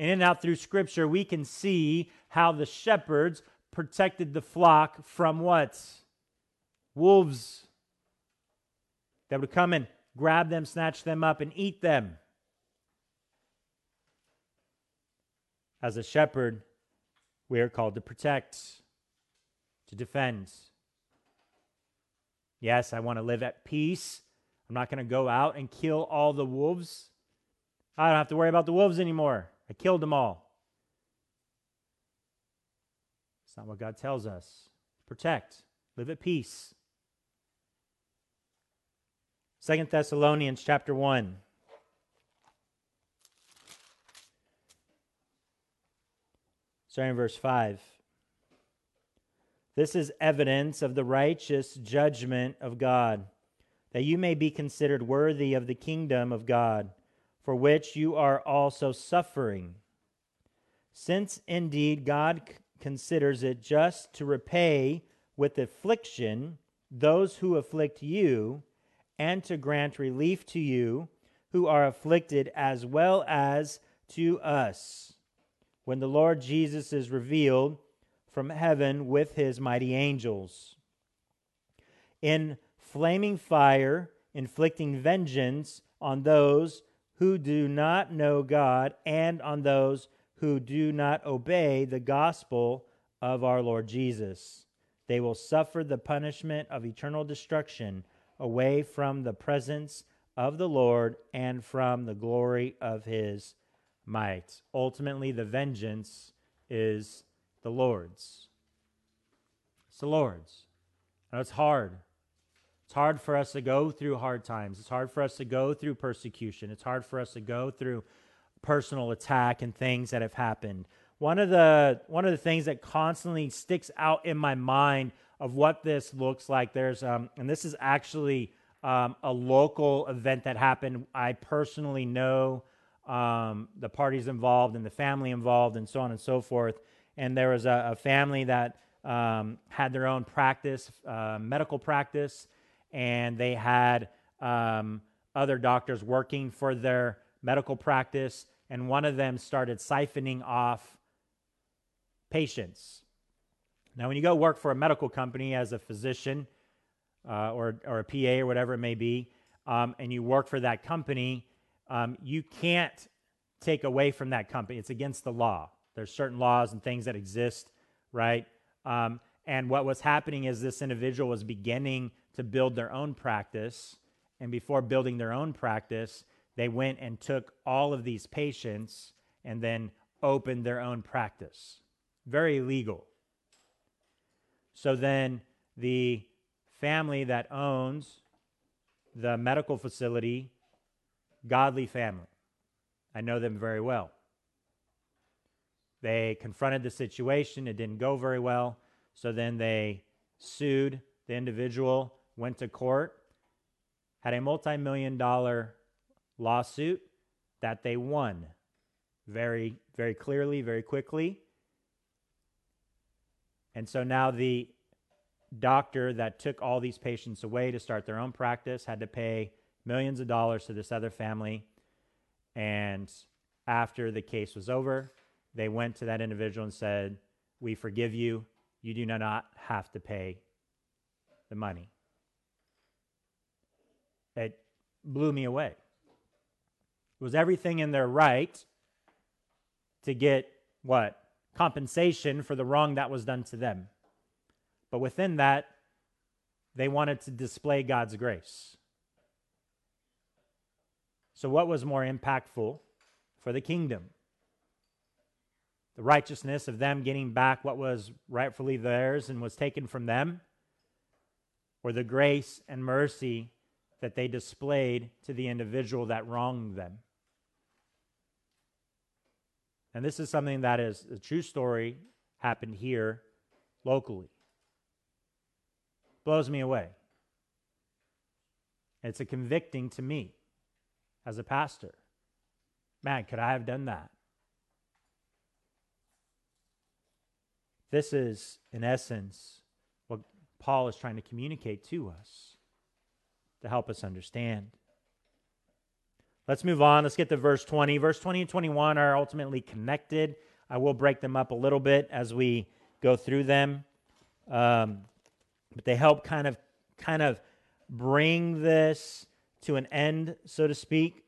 in and out through Scripture, we can see how the shepherds protected the flock from what? Wolves that would come and grab them, snatch them up, and eat them. As a shepherd, we are called to protect, to defend. Yes, I want to live at peace. I'm not going to go out and kill all the wolves. I don't have to worry about the wolves anymore. I killed them all. It's not what God tells us. Protect, live at peace. Second Thessalonians chapter 1. Starting in verse 5. This is evidence of the righteous judgment of God, that you may be considered worthy of the kingdom of God for which you are also suffering. Since indeed God c- considers it just to repay with affliction those who afflict you, and to grant relief to you who are afflicted as well as to us, when the Lord Jesus is revealed from heaven with his mighty angels. In flaming fire, inflicting vengeance on those who do not know God and on those who do not obey the gospel of our Lord Jesus. They will suffer the punishment of eternal destruction away from the presence of the Lord and from the glory of his might. Ultimately, the vengeance is the Lord's. It's the Lord's. And it's hard. It's hard for us to go through hard times. It's hard for us to go through persecution. It's hard for us to go through personal attack and things that have happened. One of the one of the things that constantly sticks out in my mind of what this looks like. There's um, and this is actually um, a local event that happened. I personally know um, the parties involved and the family involved and so on and so forth. And there was a, a family that um, had their own practice, uh, medical practice, and they had um, other doctors working for their medical practice, and one of them started siphoning off patients. Now, when you go work for a medical company as a physician uh, or, or a PA or whatever it may be, um, and you work for that company, um, you can't take away from that company. It's against the law. There's certain laws and things that exist, right? Um, and what was happening is this individual was beginning to build their own practice. And before building their own practice, they went and took all of these patients and then opened their own practice. Very legal. So then the family that owns the medical facility, godly family, I know them very well. They confronted the situation, it didn't go very well. So then they sued the individual went to court, had a multi million dollar lawsuit that they won very, very clearly, very quickly. And so now the doctor that took all these patients away to start their own practice had to pay millions of dollars to this other family. And after the case was over, they went to that individual and said, We forgive you. You do not have to pay the money. It blew me away. It was everything in their right to get what? Compensation for the wrong that was done to them. But within that, they wanted to display God's grace. So, what was more impactful for the kingdom? The righteousness of them getting back what was rightfully theirs and was taken from them, or the grace and mercy that they displayed to the individual that wronged them? And this is something that is a true story, happened here locally. Blows me away. It's a convicting to me as a pastor. Man, could I have done that? This is, in essence, what Paul is trying to communicate to us to help us understand. Let's move on. Let's get to verse 20. Verse 20 and 21 are ultimately connected. I will break them up a little bit as we go through them. Um, but they help kind of kind of bring this to an end, so to speak.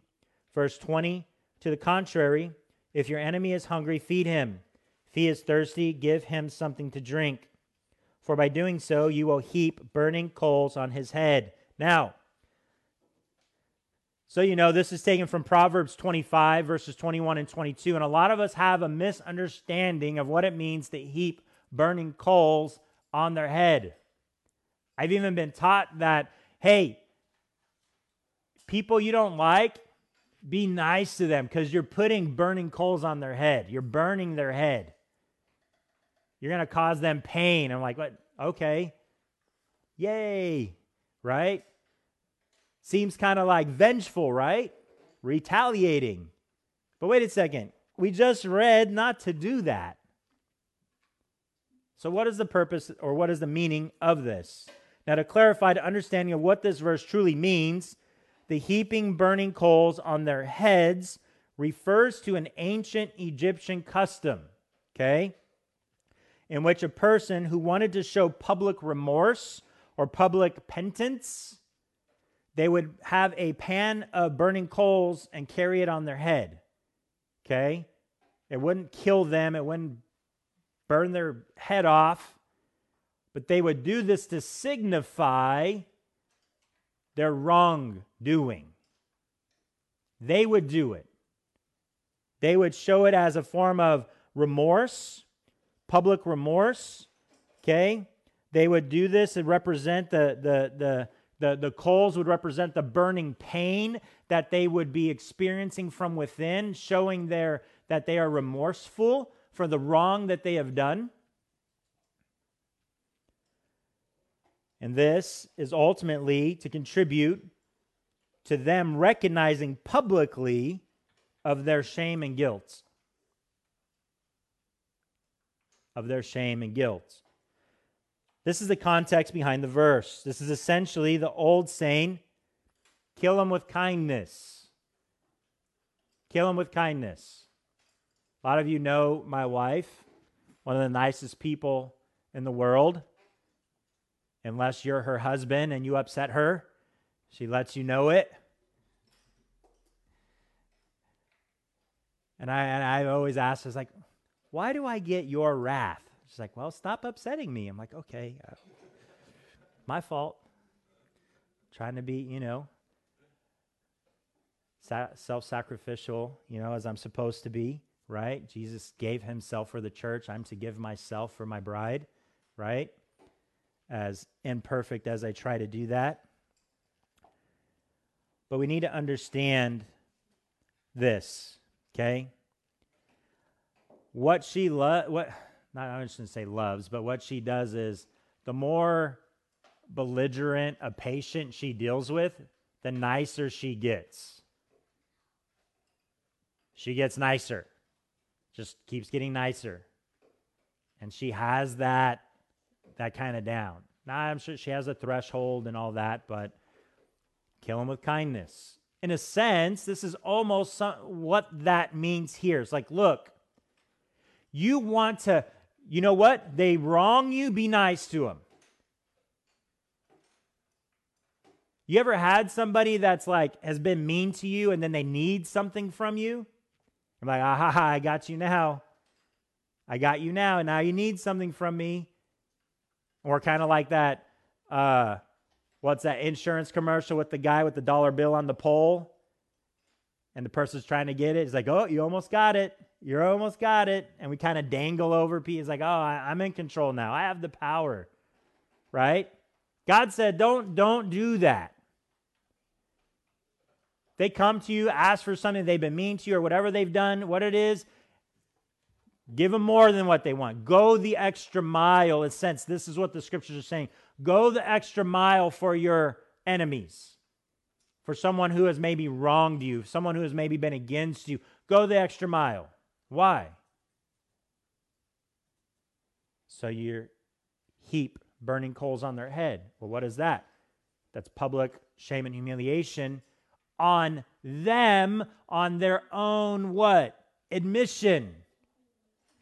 Verse 20 To the contrary, if your enemy is hungry, feed him. If he is thirsty, give him something to drink. For by doing so, you will heap burning coals on his head. Now, so, you know, this is taken from Proverbs 25, verses 21 and 22. And a lot of us have a misunderstanding of what it means to heap burning coals on their head. I've even been taught that, hey, people you don't like, be nice to them because you're putting burning coals on their head. You're burning their head. You're going to cause them pain. I'm like, what? Okay. Yay. Right? Seems kind of like vengeful, right? Retaliating. But wait a second. We just read not to do that. So, what is the purpose or what is the meaning of this? Now, to clarify the understanding of what this verse truly means, the heaping burning coals on their heads refers to an ancient Egyptian custom, okay, in which a person who wanted to show public remorse or public penance they would have a pan of burning coals and carry it on their head. Okay? It wouldn't kill them, it wouldn't burn their head off, but they would do this to signify their wrongdoing. They would do it. They would show it as a form of remorse, public remorse. Okay? They would do this and represent the, the, the, the, the coals would represent the burning pain that they would be experiencing from within, showing their, that they are remorseful for the wrong that they have done. And this is ultimately to contribute to them recognizing publicly of their shame and guilt. Of their shame and guilt. This is the context behind the verse. This is essentially the old saying kill him with kindness. Kill him with kindness. A lot of you know my wife, one of the nicest people in the world. Unless you're her husband and you upset her, she lets you know it. And I, and I always ask, I like, why do I get your wrath? She's like, well, stop upsetting me. I'm like, okay, uh, my fault. Trying to be, you know, self sacrificial, you know, as I'm supposed to be, right? Jesus gave himself for the church. I'm to give myself for my bride, right? As imperfect as I try to do that. But we need to understand this, okay? What she lo- what not I shouldn't say loves, but what she does is the more belligerent a patient she deals with, the nicer she gets. She gets nicer, just keeps getting nicer. And she has that that kind of down. Now I'm sure she has a threshold and all that, but kill him with kindness. in a sense, this is almost some, what that means here. It's like, look, you want to, you know what? They wrong you, be nice to them. You ever had somebody that's like has been mean to you and then they need something from you? I'm like, ah, ha, ha, I got you now. I got you now, and now you need something from me. Or kind of like that, uh, what's that insurance commercial with the guy with the dollar bill on the pole? And the person's trying to get it. He's like, oh, you almost got it. You almost got it. And we kind of dangle over Pete. He's like, oh, I'm in control now. I have the power. Right? God said, don't, don't do that. They come to you, ask for something they've been mean to you or whatever they've done, what it is, give them more than what they want. Go the extra mile. In sense, this is what the scriptures are saying. Go the extra mile for your enemies, for someone who has maybe wronged you, someone who has maybe been against you. Go the extra mile. Why? So you heap burning coals on their head. Well, what is that? That's public shame and humiliation on them on their own what? Admission.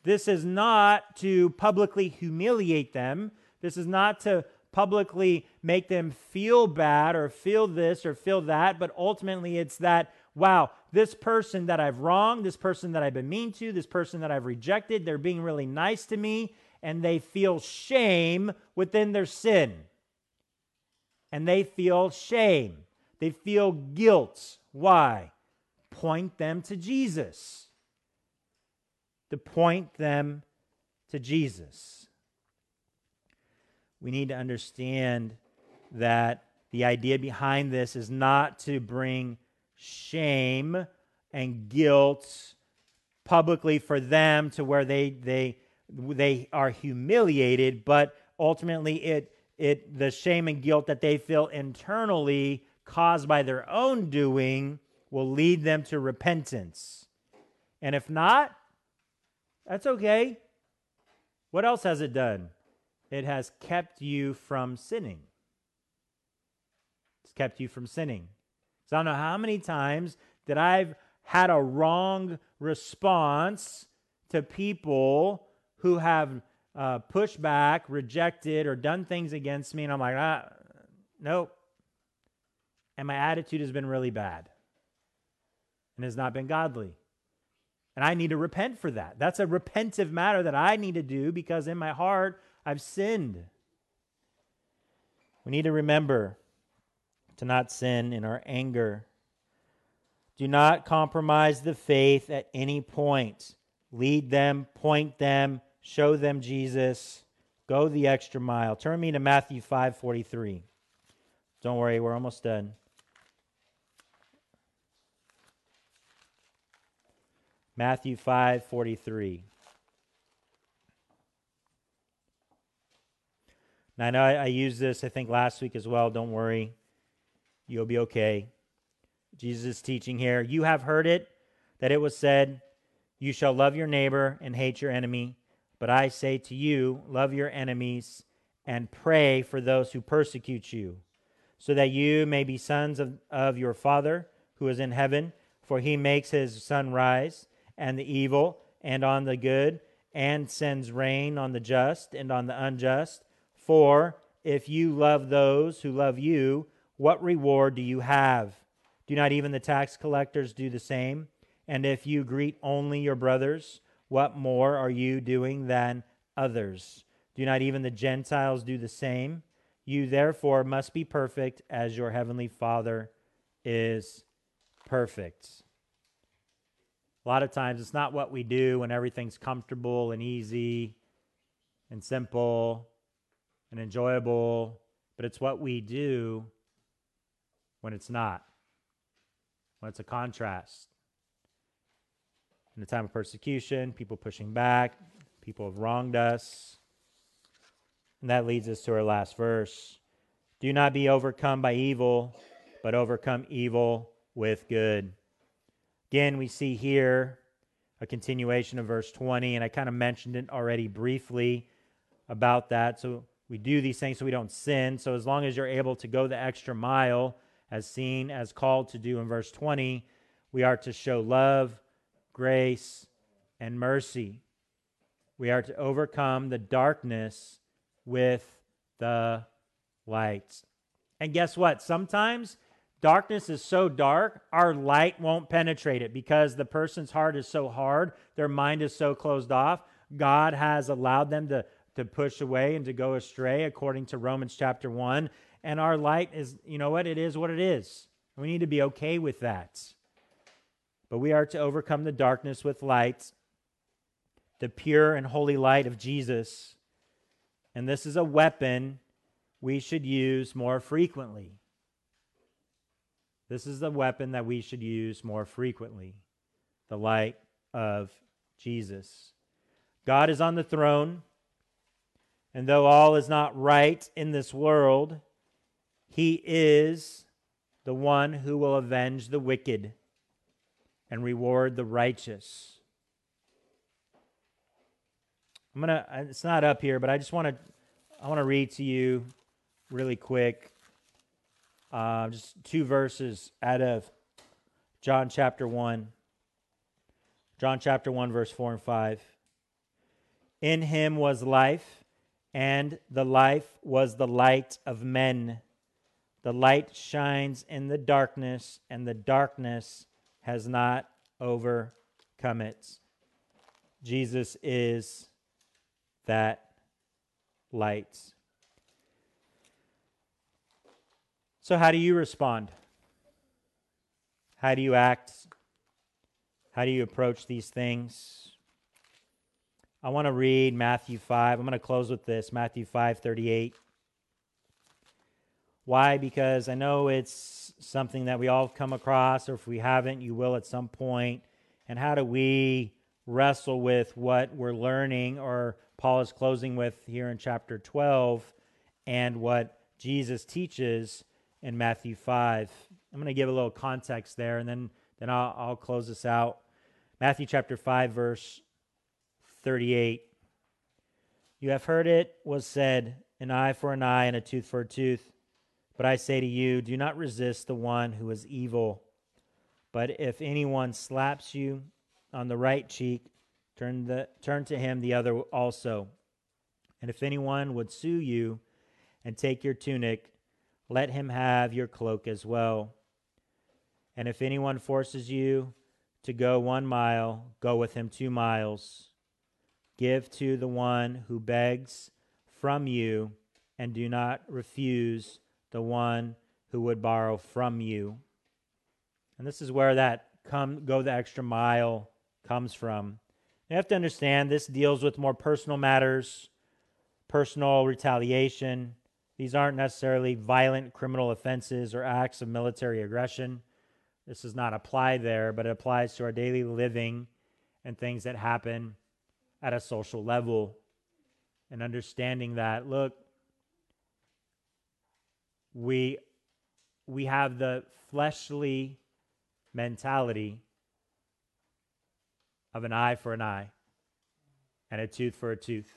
This is not to publicly humiliate them. This is not to publicly make them feel bad or feel this or feel that, but ultimately it's that, wow, this person that I've wronged, this person that I've been mean to, this person that I've rejected, they're being really nice to me, and they feel shame within their sin. And they feel shame. They feel guilt. Why? Point them to Jesus. To point them to Jesus. We need to understand that the idea behind this is not to bring shame and guilt publicly for them to where they they they are humiliated but ultimately it it the shame and guilt that they feel internally caused by their own doing will lead them to repentance. And if not, that's okay. What else has it done? It has kept you from sinning. It's kept you from sinning. So I don't know how many times that I've had a wrong response to people who have uh, pushed back, rejected, or done things against me, and I'm like, ah, nope, and my attitude has been really bad and has not been godly. And I need to repent for that. That's a repentive matter that I need to do because in my heart I've sinned. We need to remember to not sin in our anger. Do not compromise the faith at any point. Lead them, point them, show them Jesus. Go the extra mile. Turn me to Matthew 5:43. Don't worry, we're almost done. Matthew 5 43. Now, I know I, I used this, I think, last week as well. Don't worry. You'll be okay. Jesus is teaching here. You have heard it, that it was said, You shall love your neighbor and hate your enemy. But I say to you, love your enemies and pray for those who persecute you, so that you may be sons of, of your Father who is in heaven, for he makes his sun rise and the evil and on the good, and sends rain on the just and on the unjust. For if you love those who love you, what reward do you have? Do not even the tax collectors do the same? And if you greet only your brothers, what more are you doing than others? Do not even the Gentiles do the same? You therefore must be perfect as your heavenly Father is perfect. A lot of times it's not what we do when everything's comfortable and easy and simple and enjoyable, but it's what we do when it's not, when it's a contrast. In the time of persecution, people pushing back, people have wronged us. And that leads us to our last verse. Do not be overcome by evil, but overcome evil with good. Again, we see here a continuation of verse 20, and I kind of mentioned it already briefly about that. So we do these things so we don't sin. So as long as you're able to go the extra mile as seen as called to do in verse 20. We are to show love, grace, and mercy. We are to overcome the darkness with the light. And guess what? Sometimes darkness is so dark, our light won't penetrate it because the person's heart is so hard, their mind is so closed off. God has allowed them to, to push away and to go astray, according to Romans chapter 1. And our light is, you know what? It is what it is. We need to be okay with that. But we are to overcome the darkness with light, the pure and holy light of Jesus. And this is a weapon we should use more frequently. This is the weapon that we should use more frequently the light of Jesus. God is on the throne, and though all is not right in this world, He is the one who will avenge the wicked and reward the righteous. I'm gonna. It's not up here, but I just want to. I want to read to you really quick. Uh, just two verses out of John chapter 1. John chapter 1, verse 4 and 5. In him was life, and the life was the light of men. The light shines in the darkness, and the darkness has not overcome it. Jesus is that light. So, how do you respond? How do you act? How do you approach these things? I want to read Matthew 5. I'm going to close with this Matthew 5 38. Why? Because I know it's something that we all come across, or if we haven't, you will at some point. And how do we wrestle with what we're learning, or Paul is closing with here in chapter 12, and what Jesus teaches in Matthew 5. I'm going to give a little context there, and then, then I'll, I'll close this out. Matthew chapter 5, verse 38. You have heard it was said, an eye for an eye and a tooth for a tooth. But I say to you, do not resist the one who is evil. But if anyone slaps you on the right cheek, turn, the, turn to him the other also. And if anyone would sue you and take your tunic, let him have your cloak as well. And if anyone forces you to go one mile, go with him two miles. Give to the one who begs from you, and do not refuse the one who would borrow from you. And this is where that come go the extra mile comes from. You have to understand this deals with more personal matters, personal retaliation. These aren't necessarily violent criminal offenses or acts of military aggression. This does not apply there, but it applies to our daily living and things that happen at a social level. And understanding that, look, we we have the fleshly mentality of an eye for an eye and a tooth for a tooth.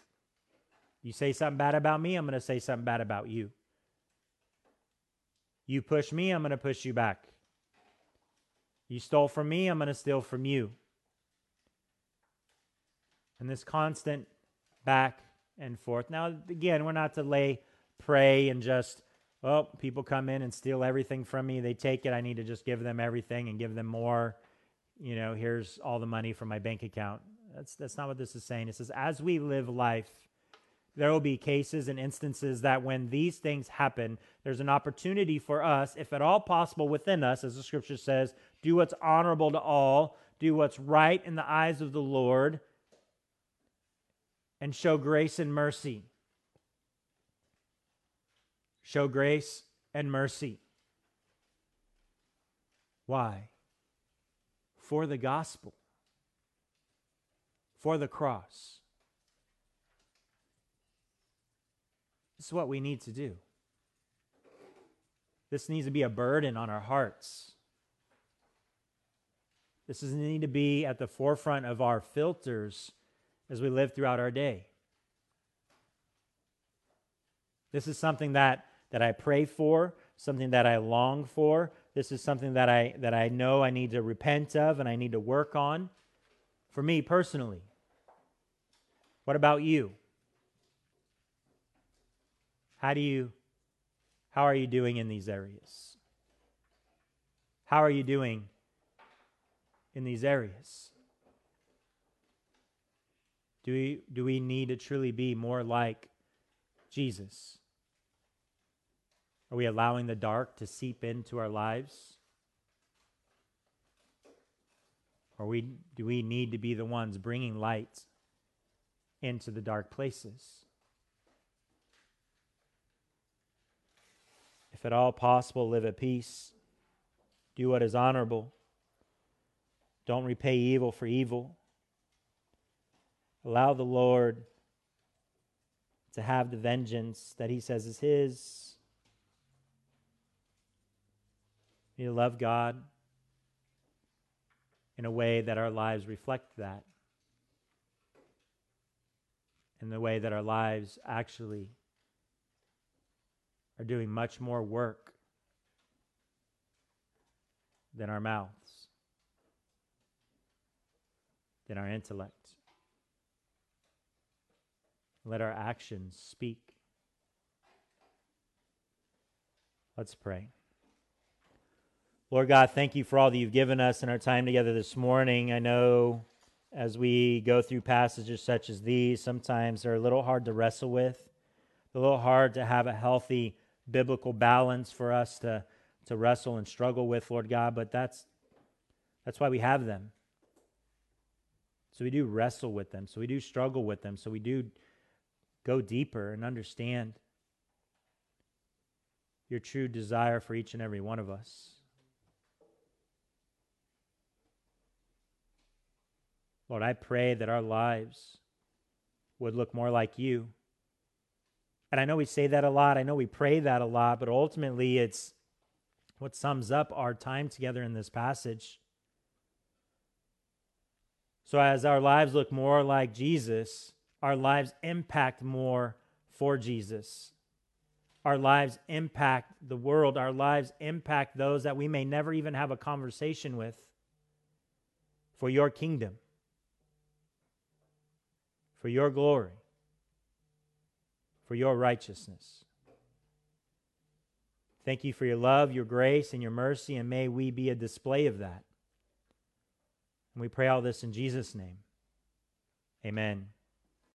You say something bad about me, I'm going to say something bad about you. You push me, I'm going to push you back. You stole from me, I'm going to steal from you. And this constant back and forth. Now, again, we're not to lay prey and just oh, people come in and steal everything from me. They take it. I need to just give them everything and give them more. You know, here's all the money from my bank account. That's that's not what this is saying. It says as we live life, there will be cases and instances that when these things happen, there's an opportunity for us, if at all possible within us, as the scripture says, do what's honorable to all, do what's right in the eyes of the Lord, and show grace and mercy show grace and mercy. Why? For the gospel, for the cross. This is what we need to do. This needs to be a burden on our hearts. This does need to be at the forefront of our filters as we live throughout our day. This is something that that I pray for. something that I long for. This is something that I that I know I need to repent of and I need to work on for me personally. What about you? How do you how are you doing in these areas? How are you doing in these areas? Do we, do we need to truly be more like Jesus? Are we allowing the dark to seep into our lives? Or we, do we need to be the ones bringing light into the dark places? If at all possible, live at peace. Do what is honorable. Don't repay evil for evil. Allow the Lord to have the vengeance that He says is His. We need to love God in a way that our lives reflect that, in the way that our lives actually are doing much more work than our mouths, than our intellect. Let our actions speak. Let's pray. Lord God, thank you for all that you've given us in our time together this morning. I know as we go through passages such as these, sometimes they're a little hard to wrestle with, a little hard to have a healthy biblical balance for us to, to wrestle and struggle with, Lord God, but that's, that's why we have them. So we do wrestle with them. So we do struggle with them. So we do go deeper and understand your true desire for each and every one of us. Lord, I pray that our lives would look more like you. And I know we say that a lot. I know we pray that a lot, but ultimately it's what sums up our time together in this passage. So, as our lives look more like Jesus, our lives impact more for Jesus. Our lives impact the world. Our lives impact those that we may never even have a conversation with for your kingdom, for your glory, for your righteousness. Thank you for your love, your grace, and your mercy, and may we be a display of that. And we pray all this in Jesus' name. Amen.